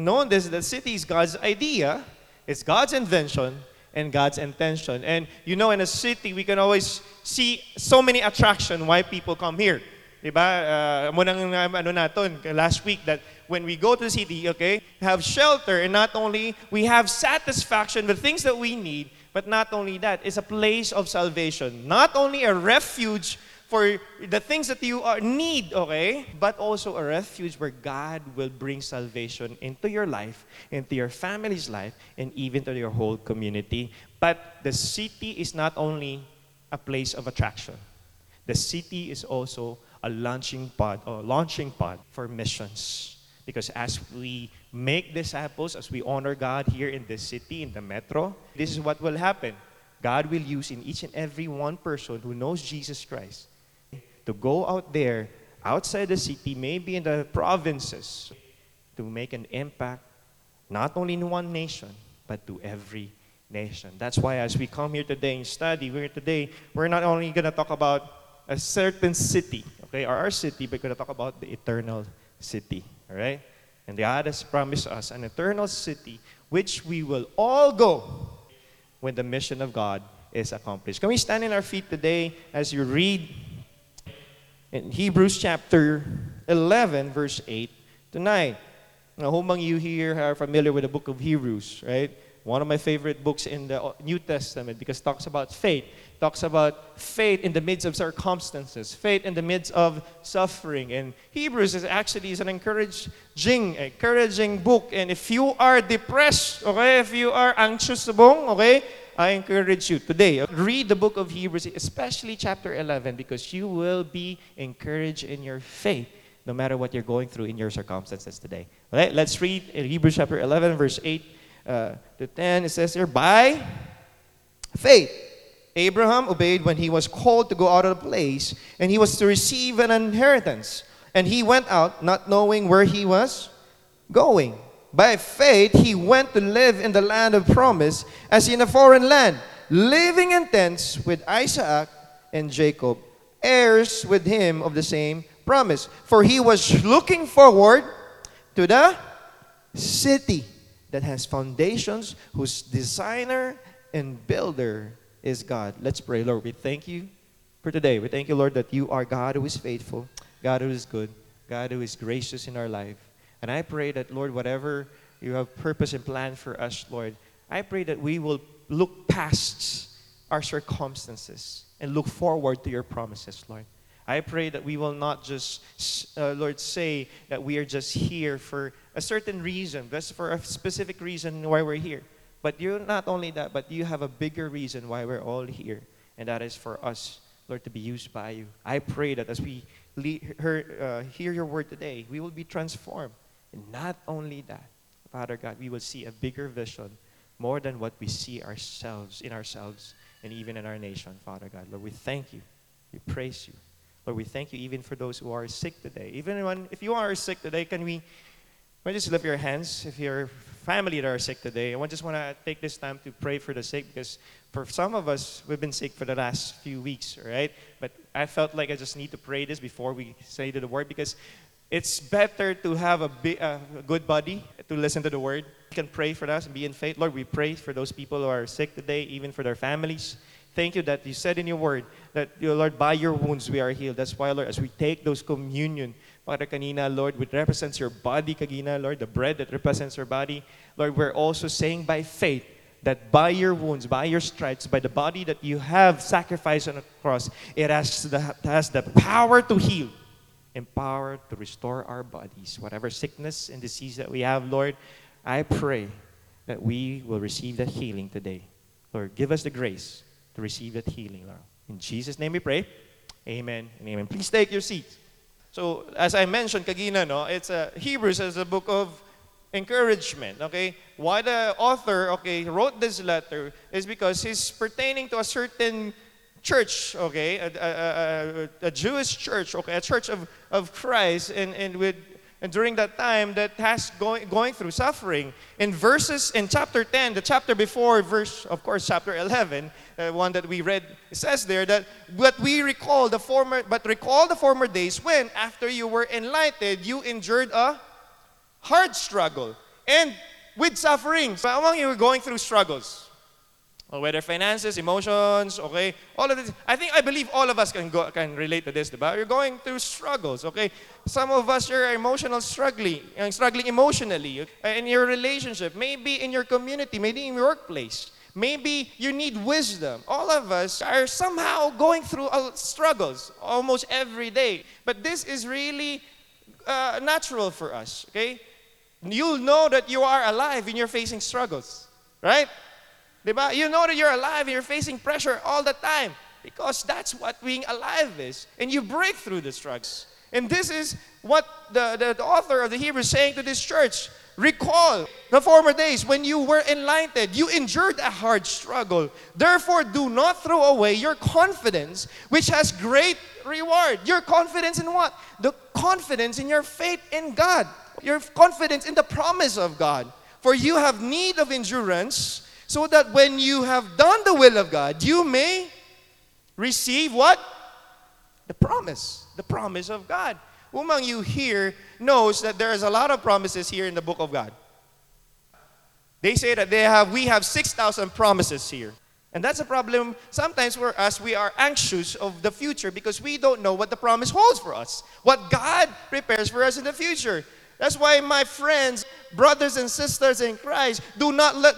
known this, the city is God's idea, it's God's invention, and God's intention. And you know, in a city, we can always see so many attraction why people come here. Uh, ano last week that when we go to the city, okay, have shelter and not only we have satisfaction with things that we need, but not only that, it's a place of salvation. Not only a refuge for the things that you are, need, okay? But also a refuge where God will bring salvation into your life, into your family's life, and even to your whole community. But the city is not only a place of attraction. The city is also a launching pad or launching pad for missions. Because as we make disciples, as we honor God here in the city, in the metro, this is what will happen. God will use in each and every one person who knows Jesus Christ to go out there, outside the city, maybe in the provinces, to make an impact, not only in one nation, but to every nation. That's why as we come here today and study, we're today, we're not only going to talk about a certain city, okay, or our city, but we're going to talk about the eternal city, all right? And God has promised us an eternal city which we will all go when the mission of God is accomplished. Can we stand in our feet today as you read in Hebrews chapter 11, verse 8 to 9. Now, among you here are familiar with the book of Hebrews, right? One of my favorite books in the New Testament because it talks about faith. It talks about faith in the midst of circumstances, faith in the midst of suffering. And Hebrews is actually is an encouraging, encouraging book. And if you are depressed, okay, if you are anxious, okay, I encourage you today, read the book of Hebrews, especially chapter 11, because you will be encouraged in your faith no matter what you're going through in your circumstances today. All right, let's read in Hebrews chapter 11, verse 8 uh, to 10. It says here, By faith, Abraham obeyed when he was called to go out of the place, and he was to receive an inheritance. And he went out not knowing where he was going. By faith, he went to live in the land of promise as in a foreign land, living in tents with Isaac and Jacob, heirs with him of the same promise. For he was looking forward to the city that has foundations, whose designer and builder is God. Let's pray, Lord. We thank you for today. We thank you, Lord, that you are God who is faithful, God who is good, God who is gracious in our life. And I pray that, Lord, whatever you have purpose and plan for us, Lord, I pray that we will look past our circumstances and look forward to your promises, Lord. I pray that we will not just, uh, Lord, say that we are just here for a certain reason, just for a specific reason why we're here. But you're not only that, but you have a bigger reason why we're all here, and that is for us, Lord, to be used by you. I pray that as we hear, uh, hear your word today, we will be transformed and not only that, Father God, we will see a bigger vision more than what we see ourselves in ourselves and even in our nation, Father God. Lord, we thank you. We praise you. Lord, we thank you even for those who are sick today. Even when, if you are sick today, can we, can just lift your hands if your family that are sick today? I just want to take this time to pray for the sick because for some of us, we've been sick for the last few weeks, right? But I felt like I just need to pray this before we say the word because it's better to have a, a good body to listen to the word. You can pray for us and be in faith. Lord, we pray for those people who are sick today, even for their families. Thank you that you said in your word that, Lord, by your wounds we are healed. That's why, Lord, as we take those communion, para kanina, Lord, which represents your body, kagina, Lord, the bread that represents your body, Lord, we're also saying by faith that by your wounds, by your stripes, by the body that you have sacrificed on the cross, it has the, has the power to heal empowered to restore our bodies. Whatever sickness and disease that we have, Lord, I pray that we will receive that healing today. Lord, give us the grace to receive that healing, Lord. In Jesus' name we pray. Amen and amen. Please take your seats. So, as I mentioned, Kagina, no, it's a Hebrews as a book of encouragement. Okay, why the author okay wrote this letter is because he's pertaining to a certain church, okay, a, a, a, a, Jewish church, okay, a church of, of Christ, and, and with and during that time that has going, going through suffering. In verses in chapter 10, the chapter before, verse, of course, chapter 11, uh, one that we read, it says there that, but we recall the former, but recall the former days when, after you were enlightened, you endured a hard struggle and with suffering. So among you, we're going through struggles. Or whether finances, emotions, okay, all of this. I think I believe all of us can go can relate to this, diba? You're going through struggles, okay? Some of us are emotional struggling, uh, struggling emotionally uh, in your relationship, maybe in your community, maybe in your workplace. Maybe you need wisdom. All of us are somehow going through uh, struggles almost every day. But this is really uh, natural for us, okay? You'll know that you are alive when you're facing struggles, right? Diba? You know that you're alive and you're facing pressure all the time because that's what being alive is. And you break through the struggles. And this is what the, the, the author of the Hebrews is saying to this church. Recall the former days when you were enlightened, you endured a hard struggle. Therefore, do not throw away your confidence, which has great reward. Your confidence in what? The confidence in your faith in God, your confidence in the promise of God. For you have need of endurance so that when you have done the will of God, you may receive what? The promise. The promise of God. Among you here knows that there is a lot of promises here in the book of God? They say that they have we have 6,000 promises here. And that's a problem sometimes for us. We are anxious of the future because we don't know what the promise holds for us, what God prepares for us in the future. That's why, my friends, brothers and sisters in Christ, do not let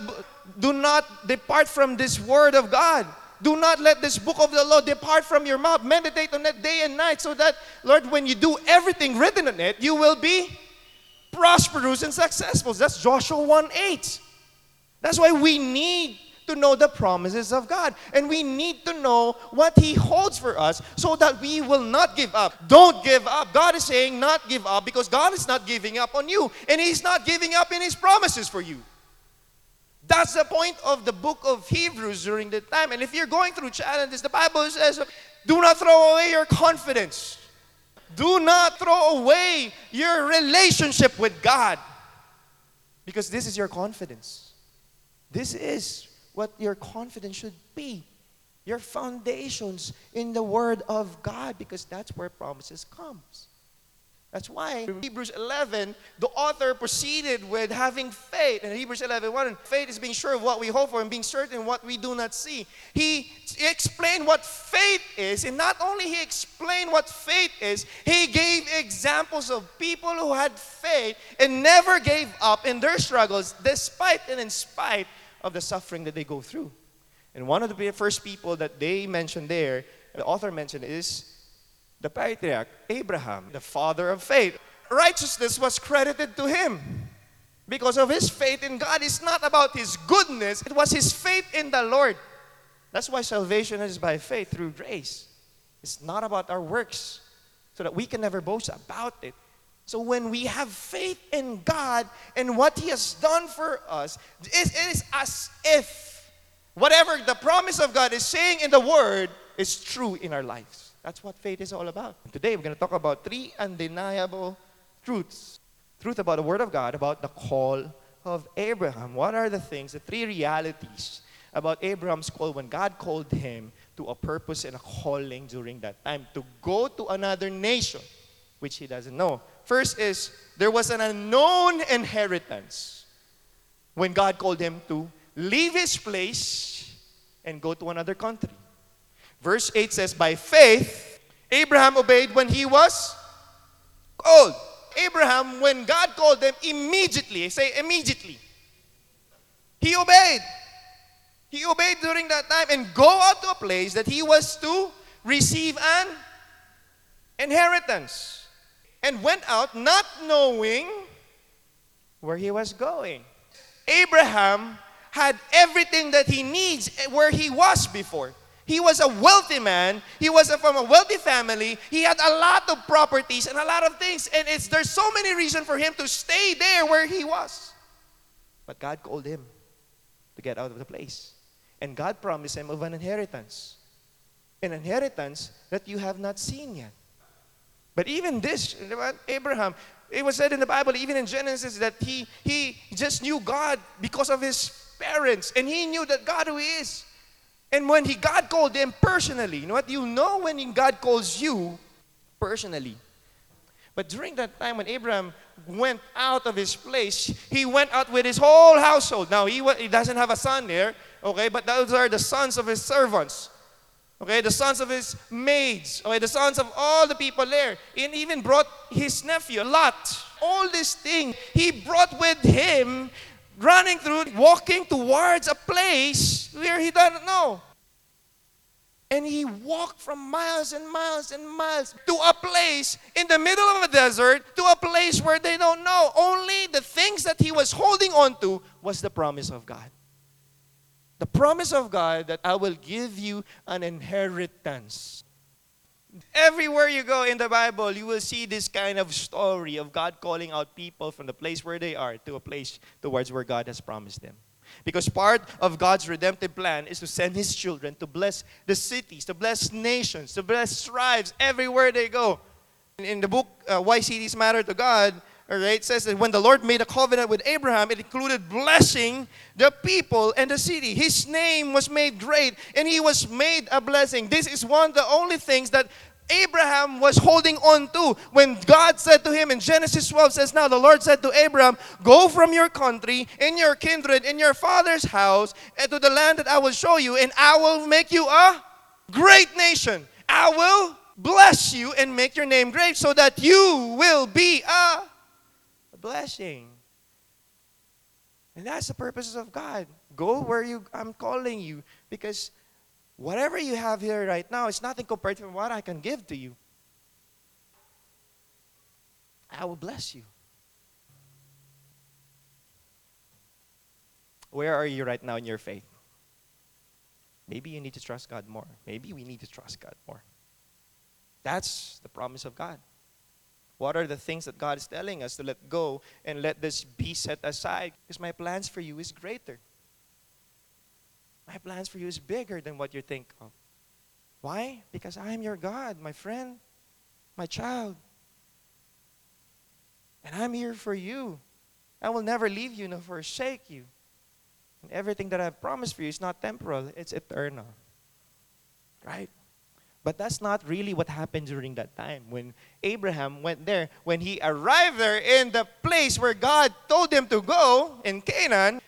do not depart from this word of God. Do not let this book of the law depart from your mouth. Meditate on it day and night so that, Lord, when you do everything written in it, you will be prosperous and successful. That's Joshua 1 8. That's why we need to know the promises of God. And we need to know what He holds for us so that we will not give up. Don't give up. God is saying not give up because God is not giving up on you. And He's not giving up in His promises for you. That's the point of the book of Hebrews during the time. And if you're going through challenges, the Bible says, do not throw away your confidence. Do not throw away your relationship with God. Because this is your confidence. This is what your confidence should be. Your foundations in the Word of God, because that's where promises comes. That's why Hebrews 11, the author proceeded with having faith. In Hebrews 11, 1, faith is being sure of what we hope for and being certain what we do not see. He explained what faith is, and not only he explained what faith is, he gave examples of people who had faith and never gave up in their struggles, despite and in spite of the suffering that they go through. And one of the first people that they mentioned there, the author mentioned, is the patriarch, Abraham, the father of faith. Righteousness was credited to him because of his faith in God. It's not about his goodness, it was his faith in the Lord. That's why salvation is by faith through grace. It's not about our works, so that we can never boast about it. So when we have faith in God and what He has done for us, it is as if whatever the promise of God is saying in the Word is true in our lives. That's what faith is all about. Today, we're going to talk about three undeniable truths. Truth about the Word of God, about the call of Abraham. What are the things, the three realities about Abraham's call when God called him to a purpose and a calling during that time to go to another nation, which he doesn't know. First is there was an unknown inheritance when God called him to leave his place and go to another country. Verse 8 says, By faith, Abraham obeyed when he was called. Abraham, when God called him, immediately, say immediately, he obeyed. He obeyed during that time and go out to a place that he was to receive an inheritance. And went out not knowing where he was going. Abraham had everything that he needs eh, where he was before. He was a wealthy man. He was from a wealthy family. He had a lot of properties and a lot of things. And it's, there's so many reasons for him to stay there where he was. But God called him to get out of the place. And God promised him of an inheritance. An inheritance that you have not seen yet. But even this, Abraham, it was said in the Bible, even in Genesis, that he, he just knew God because of his parents. And he knew that God who is. And when he, God called them personally, you know what? You know when God calls you personally. But during that time when Abraham went out of his place, he went out with his whole household. Now, he, he doesn't have a son there, okay, but those are the sons of his servants. Okay, the sons of his maids, okay, the sons of all the people there. And even brought his nephew, Lot. All this thing he brought with him, running through, walking towards a place where he doesn't know. And he walked from miles and miles and miles to a place in the middle of a desert, to a place where they don't know. Only the things that he was holding on to was the promise of God. The promise of God that I will give you an inheritance. Everywhere you go in the Bible, you will see this kind of story of God calling out people from the place where they are to a place towards where God has promised them. Because part of God's redemptive plan is to send His children to bless the cities, to bless nations, to bless tribes everywhere they go. In, in the book, uh, Why Cities Matter to God, all right, it says that when the Lord made a covenant with Abraham, it included blessing the people and the city. His name was made great and he was made a blessing. This is one of the only things that Abraham was holding on to when God said to him in Genesis 12 says now the Lord said to Abraham go from your country in your kindred in your father's house and to the land that I will show you and I will make you a great nation I will bless you and make your name great so that you will be a blessing. And that's the purposes of God. Go where you I'm calling you because whatever you have here right now is nothing compared to what I can give to you. I will bless you. Where are you right now in your faith? Maybe you need to trust God more. Maybe we need to trust God more. That's the promise of God. What are the things that God is telling us to let go and let this be set aside? Because my plans for you is greater. My plans for you is bigger than what you think of. Why? Because I am your God, my friend, my child. And I'm here for you. I will never leave you nor forsake you. And everything that I've promised for you is not temporal, it's eternal. Right? But that's not really what happened during that time. When Abraham went there, when he arrived there in the place where God told him to go in Canaan,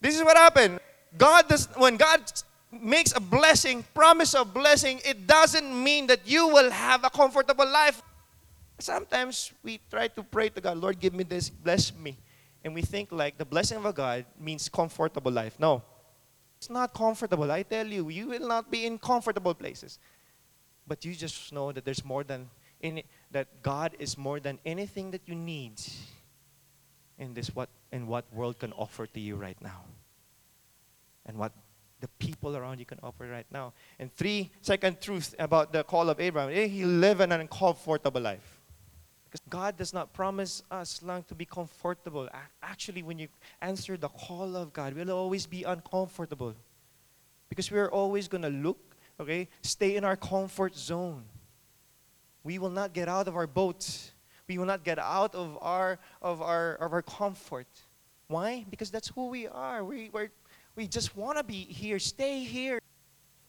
this is what happened. God does when God makes a blessing, promise of blessing, it doesn't mean that you will have a comfortable life. Sometimes we try to pray to God, Lord, give me this, bless me. And we think like the blessing of God means comfortable life. No. It's not comfortable. I tell you, you will not be in comfortable places. But you just know that there's more than any, that God is more than anything that you need in this what in what world can offer to you right now. And what the people around you can offer right now. And three second truth about the call of Abraham. He lived an uncomfortable life. Because God does not promise us long to be comfortable. Actually, when you answer the call of God, we'll always be uncomfortable. Because we're always going to look okay? Stay in our comfort zone. We will not get out of our boat. We will not get out of our of our of our comfort. Why? Because that's who we are. We we we just want to be here, stay here,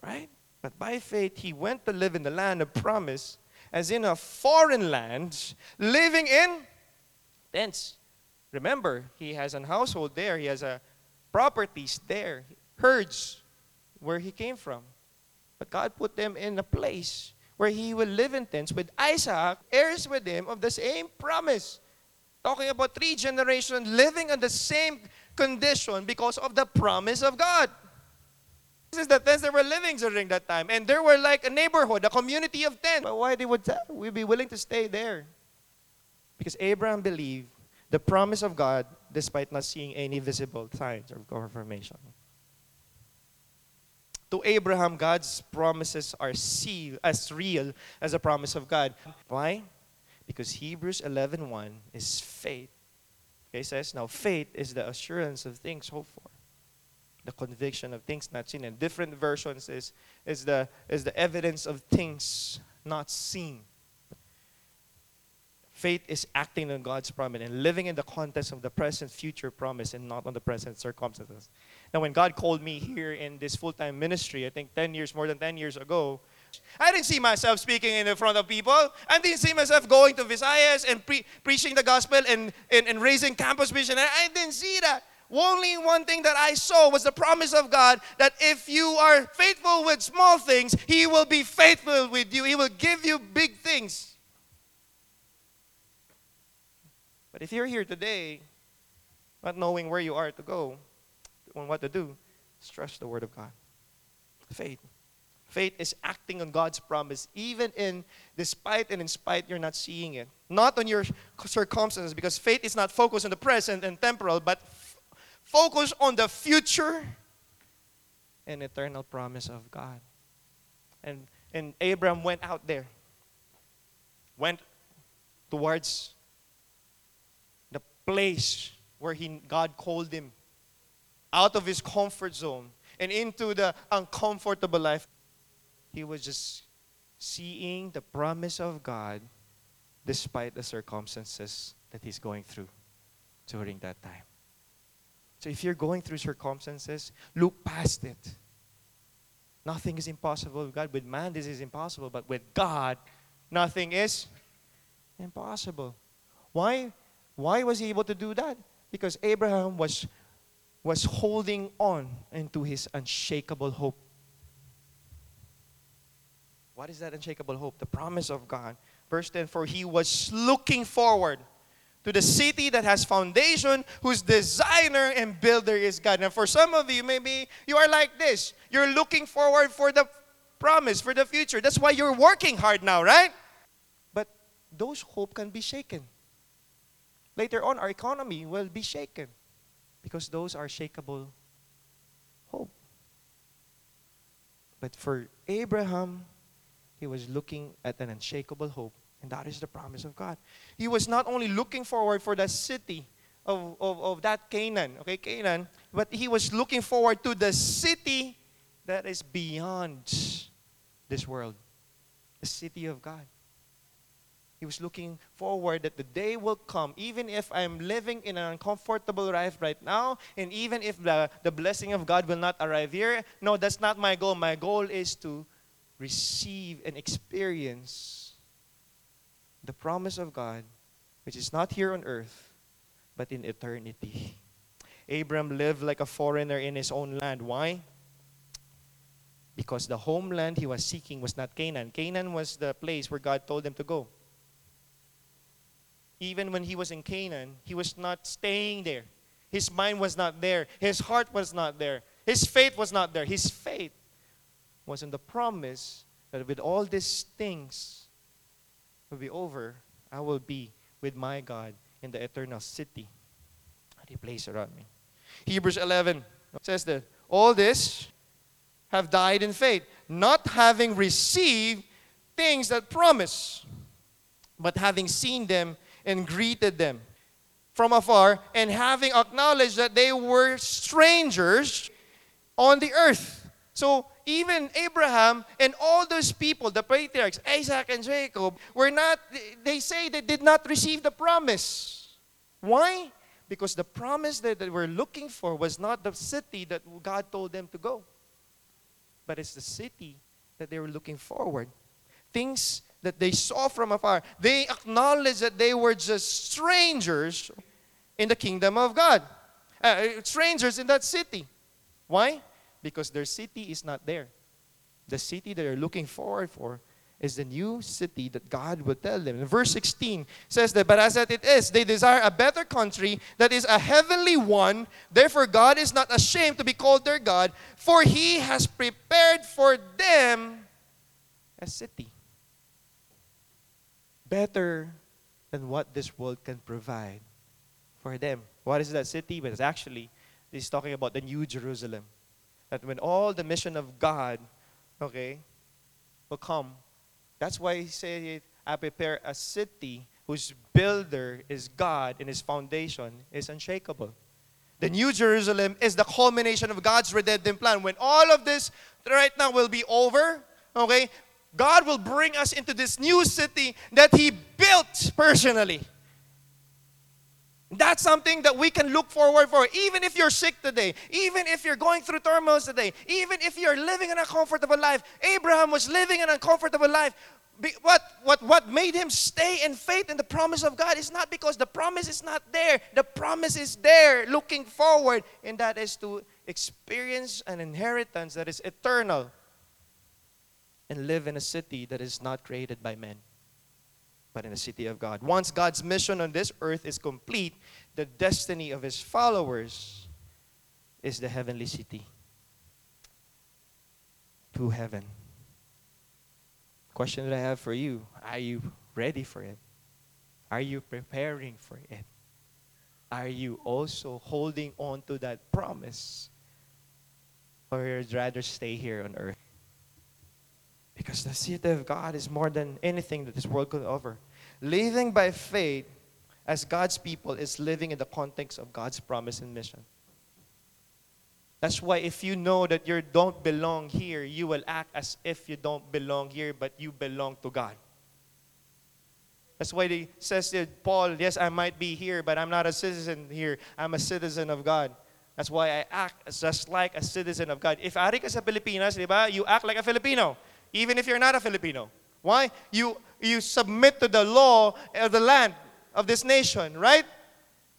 right? But by faith, he went to live in the land of promise, as in a foreign land, living in tents. Remember, he has a household there. He has a properties there, herds, where he came from. But God put them in a place where he will live in tents with Isaac, heirs with him of the same promise. Talking about three generations living in the same condition because of the promise of God. This is the tents they were living during that time. And there were like a neighborhood, a community of tents. But why they would we be willing to stay there? Because Abraham believed the promise of God despite not seeing any visible signs of confirmation. To Abraham, God's promises are seal, as real as a promise of God. Why? Because Hebrews 11.1 is faith. Okay, it says, now faith is the assurance of things hoped for. The conviction of things not seen. And different versions is, is, the, is the evidence of things not seen. Faith is acting on God's promise and living in the context of the present future promise and not on the present circumstances. Now, when God called me here in this full time ministry, I think 10 years, more than 10 years ago, I didn't see myself speaking in the front of people. I didn't see myself going to Visayas and pre- preaching the gospel and, and, and raising campus mission. I didn't see that. Only one thing that I saw was the promise of God that if you are faithful with small things, He will be faithful with you. He will give you big things. But if you're here today, not knowing where you are to go, and what to do, trust the Word of God. Faith. Faith is acting on God's promise, even in despite and in spite you're not seeing it. Not on your circumstances, because faith is not focused on the present and temporal, but f- focused on the future and eternal promise of God. And and Abraham went out there, went towards the place where he, God called him out of his comfort zone and into the uncomfortable life. He was just seeing the promise of God despite the circumstances that he's going through during that time. So if you're going through circumstances, look past it. Nothing is impossible with God. With man, this is impossible. But with God, nothing is impossible. Why? Why was he able to do that? Because Abraham was, was holding on into his unshakable hope. What is that unshakable hope? The promise of God. Verse 10 For he was looking forward to the city that has foundation, whose designer and builder is God. And for some of you, maybe you are like this. You're looking forward for the promise, for the future. That's why you're working hard now, right? But those hope can be shaken. Later on, our economy will be shaken because those are shakable hope. But for Abraham, he was looking at an unshakable hope, and that is the promise of God. He was not only looking forward for the city of, of, of that Canaan, okay, Canaan, but he was looking forward to the city that is beyond this world, the city of God. He was looking forward that the day will come, even if I'm living in an uncomfortable life right now, and even if the, the blessing of God will not arrive here. No, that's not my goal. My goal is to receive and experience the promise of God, which is not here on earth, but in eternity. Abram lived like a foreigner in his own land. Why? Because the homeland he was seeking was not Canaan. Canaan was the place where God told him to go even when he was in Canaan, he was not staying there. His mind was not there. His heart was not there. His faith was not there. His faith was in the promise that with all these things will be over, I will be with my God in the eternal city that He placed around me. Hebrews 11 says that all this have died in faith, not having received things that promise, but having seen them and greeted them from afar, and having acknowledged that they were strangers on the earth. So even Abraham and all those people, the patriarchs, Isaac and Jacob, were not, they say they did not receive the promise. Why? Because the promise that they were looking for was not the city that God told them to go, but it's the city that they were looking forward. Things that they saw from afar. They acknowledged that they were just strangers in the kingdom of God, uh, strangers in that city. Why? Because their city is not there. The city they're looking forward for is the new city that God will tell them. In verse 16 says that, but as it is, they desire a better country that is a heavenly one. Therefore, God is not ashamed to be called their God, for he has prepared for them a city better than what this world can provide for them. What is that city? But it's actually, he's talking about the New Jerusalem. That when all the mission of God, okay, will come, that's why he said, I prepare a city whose builder is God and his foundation is unshakable. The New Jerusalem is the culmination of God's redemptive plan. When all of this right now will be over, okay, God will bring us into this new city that He built personally. That's something that we can look forward for. Even if you're sick today, even if you're going through turmoils today, even if you're living an uncomfortable life. Abraham was living an uncomfortable life. What, what, what made him stay in faith in the promise of God is not because the promise is not there. The promise is there, looking forward, and that is to experience an inheritance that is eternal and live in a city that is not created by men but in the city of God. Once God's mission on this earth is complete, the destiny of his followers is the heavenly city. To heaven. Question that I have for you Are you ready for it? Are you preparing for it? Are you also holding on to that promise? Or you'd rather stay here on earth? Because the city of God is more than anything that this world could offer. Living by faith as God's people is living in the context of God's promise and mission. That's why if you know that you don't belong here, you will act as if you don't belong here, but you belong to God. That's why he says to Paul, yes, I might be here, but I'm not a citizen here. I'm a citizen of God. That's why I act just like a citizen of God. If ari ka sa Pilipinas, di you act like a Filipino even if you're not a Filipino. Why? You, you submit to the law of the land of this nation, right?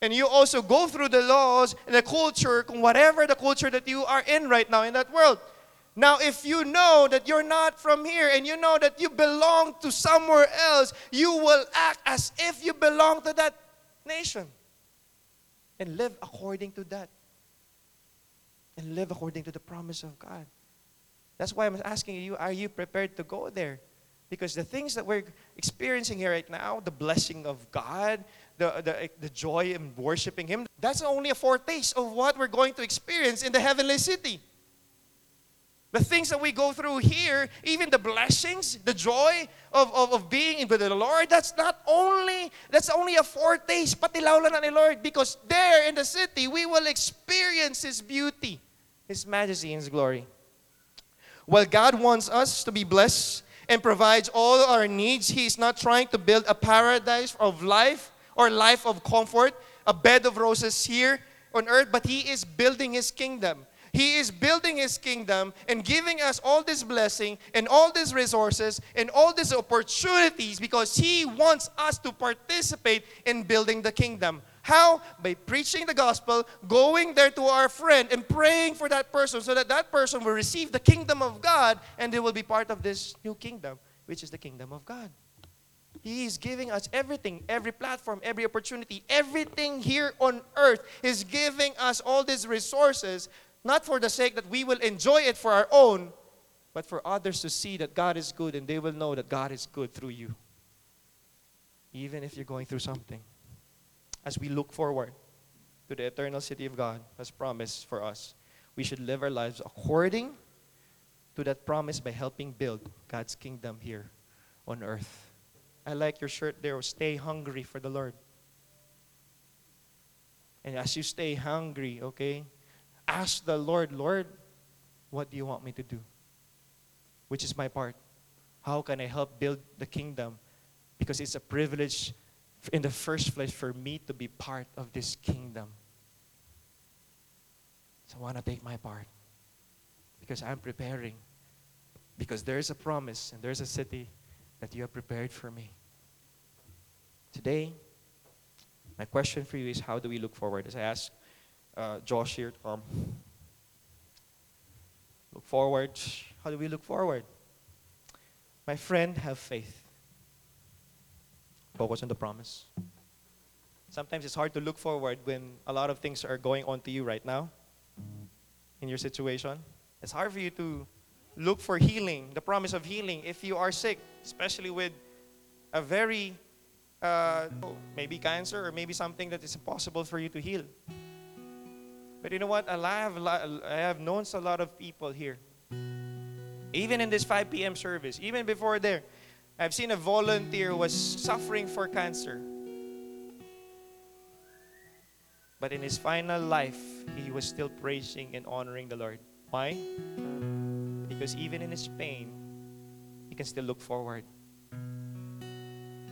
And you also go through the laws and the culture, whatever the culture that you are in right now in that world. Now, if you know that you're not from here and you know that you belong to somewhere else, you will act as if you belong to that nation and live according to that. And live according to the promise of God. That's why I'm asking you, are you prepared to go there? Because the things that we're experiencing here right now, the blessing of God, the, the, the joy in worshiping Him, that's only a foretaste of what we're going to experience in the heavenly city. The things that we go through here, even the blessings, the joy of, of, of being with the Lord, that's not only, that's only a foretaste, patilaw lang ni Lord. Because there in the city, we will experience His beauty, His majesty, and His glory. While God wants us to be blessed and provides all our needs, He is not trying to build a paradise of life or life of comfort, a bed of roses here on earth, but He is building His kingdom. He is building His kingdom and giving us all this blessing and all these resources and all these opportunities because He wants us to participate in building the kingdom. How? By preaching the gospel, going there to our friend, and praying for that person so that that person will receive the kingdom of God and they will be part of this new kingdom, which is the kingdom of God. He is giving us everything, every platform, every opportunity, everything here on earth is giving us all these resources, not for the sake that we will enjoy it for our own, but for others to see that God is good and they will know that God is good through you. Even if you're going through something as we look forward to the eternal city of God as promised for us, we should live our lives according to that promise by helping build God's kingdom here on earth. I like your shirt there, stay hungry for the Lord. And as you stay hungry, okay, ask the Lord, Lord, what do you want me to do? Which is my part. How can I help build the kingdom? Because it's a privilege in the first place for me to be part of this kingdom. So I want to take my part because I'm preparing. Because there's a promise and there's a city that you have prepared for me. Today, my question for you is how do we look forward? As I ask uh, Josh here to come. Look forward. How do we look forward? My friend, have faith. Focus on the promise. Sometimes it's hard to look forward when a lot of things are going on to you right now in your situation. It's hard for you to look for healing, the promise of healing, if you are sick, especially with a very, uh, maybe cancer or maybe something that is impossible for you to heal. But you know what? I have, I have known a lot of people here, even in this 5 p.m. service, even before there, I've seen a volunteer who was suffering for cancer. But in his final life, he was still praising and honoring the Lord. Why? Because even in his pain, he can still look forward.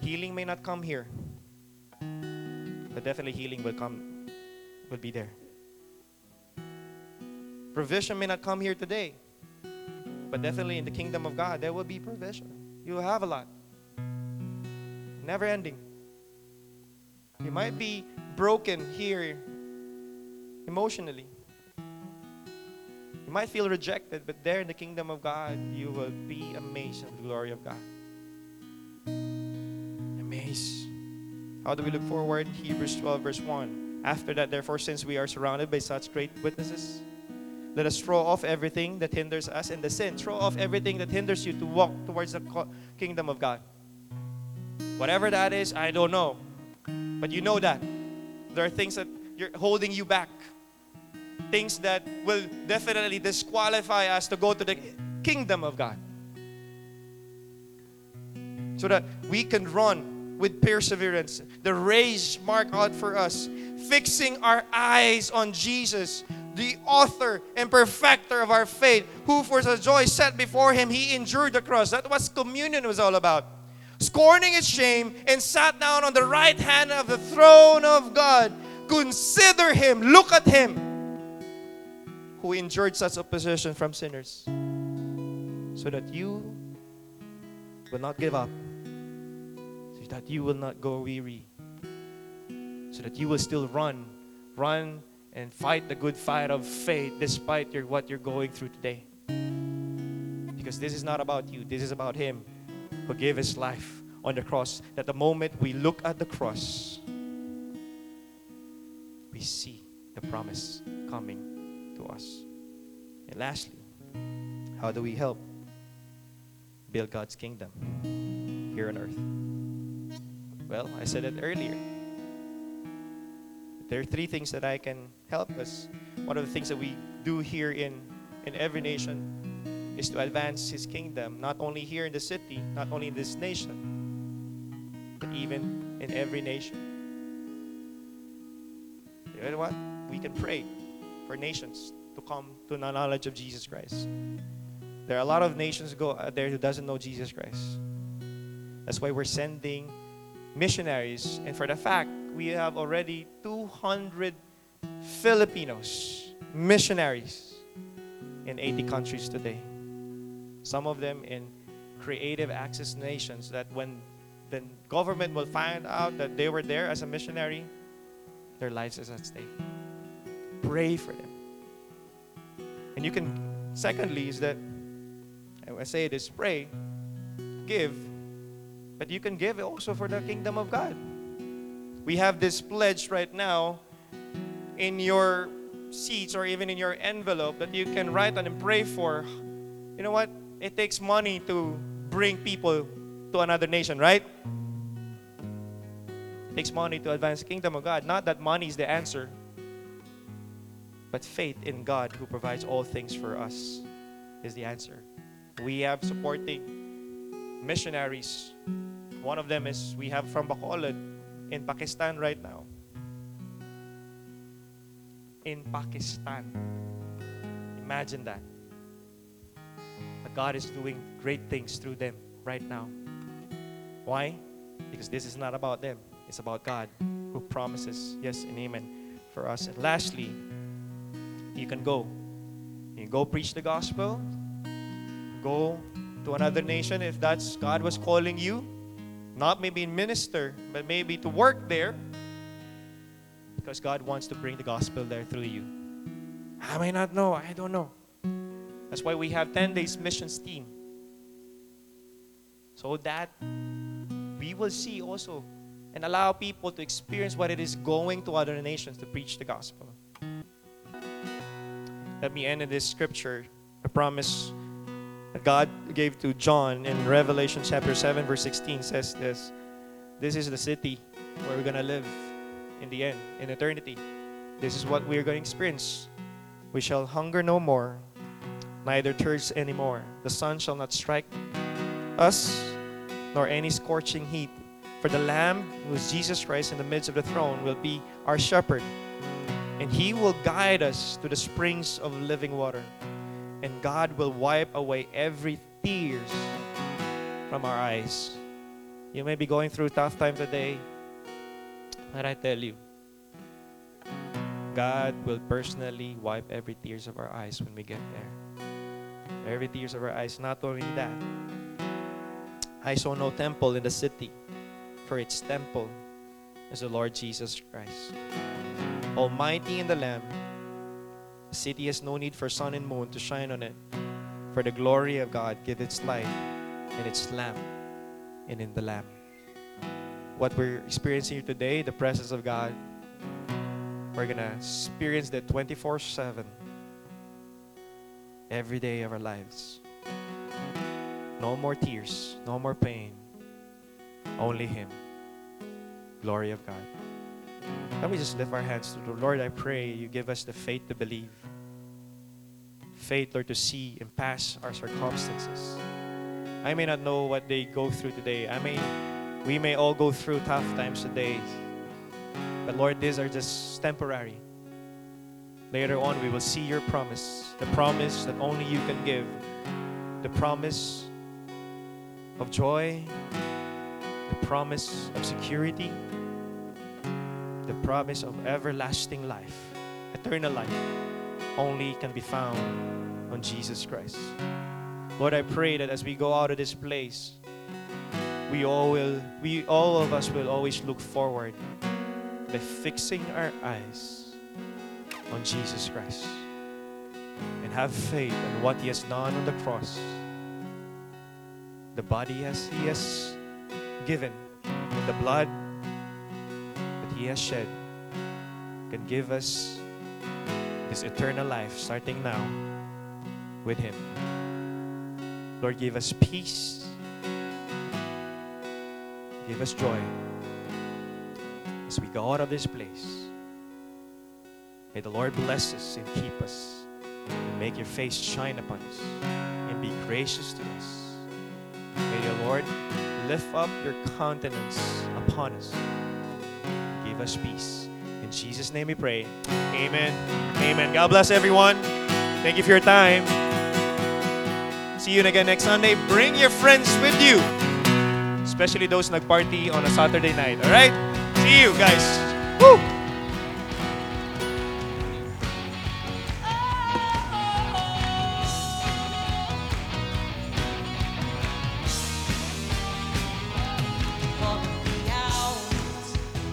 Healing may not come here, but definitely healing will come, will be there. Provision may not come here today, but definitely in the kingdom of God, there will be provision. You will have a lot. Never ending. You might be broken here emotionally. You might feel rejected, but there in the kingdom of God, you will be amazed at the glory of God. Amazed. How do we look forward? Hebrews 12, verse 1. After that, therefore, since we are surrounded by such great witnesses, let us throw off everything that hinders us and the sin. Throw off everything that hinders you to walk towards the kingdom of God. Whatever that is, I don't know. But you know that. There are things that you're holding you back. Things that will definitely disqualify us to go to the kingdom of God. So that we can run with perseverance the race marked out for us, fixing our eyes on Jesus, the author and perfecter of our faith, who for the joy set before him, he endured the cross. That's what communion was all about. Scorning his shame and sat down on the right hand of the throne of God. Consider him, look at him, who endured such opposition from sinners, so that you will not give up, so that you will not go weary, so that you will still run, run and fight the good fight of faith despite your, what you're going through today. Because this is not about you, this is about Him who gave His life on the cross. That the moment we look at the cross, we see the promise coming to us. And lastly, how do we help build God's kingdom here on earth? Well, I said it earlier there are three things that I can help us. One of the things that we do here in, in every nation is to advance His kingdom, not only here in the city, not only in this nation, but even in every nation. You know what? We can pray for nations to come to the knowledge of Jesus Christ. There are a lot of nations go out there who doesn't know Jesus Christ. That's why we're sending missionaries. And for the fact we have already 200 Filipinos, missionaries in 80 countries today. Some of them in creative access nations that when the government will find out that they were there as a missionary, their lives is at stake. Pray for them. And you can, secondly, is that, I say it is pray, give, but you can give also for the kingdom of God. We have this pledge right now in your seats or even in your envelope that you can write on and pray for. You know what? It takes money to bring people to another nation, right? It takes money to advance the kingdom of God. Not that money is the answer, but faith in God who provides all things for us is the answer. We have supporting missionaries. One of them is we have from Bacolod, in Pakistan right now. In Pakistan. Imagine that. But God is doing great things through them right now. Why? Because this is not about them, it's about God who promises yes and amen for us. And lastly, you can go. You can go preach the gospel, go to another nation if that's God was calling you not maybe in minister, but maybe to work there because God wants to bring the gospel there through you. I may not know. I don't know. That's why we have 10 days missions team. So that we will see also and allow people to experience what it is going to other nations to preach the gospel. Let me end in this scripture. I promise that God gave to John in Revelation chapter 7, verse 16 says this This is the city where we're going to live in the end, in eternity. This is what we're going to experience. We shall hunger no more, neither thirst anymore. The sun shall not strike us, nor any scorching heat. For the Lamb, who is Jesus Christ in the midst of the throne, will be our shepherd, and he will guide us to the springs of living water and God will wipe away every tears from our eyes. You may be going through tough time today, but I tell you, God will personally wipe every tears of our eyes when we get there. Every tears of our eyes. Not only that, I saw no temple in the city, for its temple is the Lord Jesus Christ. Almighty in the Lamb, the city has no need for sun and moon to shine on it, for the glory of God give its light in its lamp and in the Lamb. What we're experiencing here today, the presence of God, we're gonna experience that 24 7 every day of our lives. No more tears, no more pain, only Him. Glory of God. Let me just lift our hands to the Lord? I pray you give us the faith to believe. Faith, Lord, to see and pass our circumstances. I may not know what they go through today. I may, we may all go through tough times today. But Lord, these are just temporary. Later on, we will see your promise, the promise that only you can give, the promise of joy, the promise of security, the promise of everlasting life, eternal life, only can be found on Jesus Christ. Lord, I pray that as we go out of this place, we all will, we all of us will always look forward by fixing our eyes on Jesus Christ and have faith in what He has done on the cross, the body has He has given, and the blood that He has shed can give us this eternal life starting now with Him. Lord, give us peace, give us joy as we go out of this place. May the Lord bless us and keep us and make your face shine upon us and be gracious to us. May the Lord lift up your countenance upon us. Give us peace. In Jesus' name we pray. Amen. Amen. God bless everyone. Thank you for your time. See you again next Sunday. Bring your friends with you. Especially those nag-party on a Saturday night. All right? See you guys. Woo!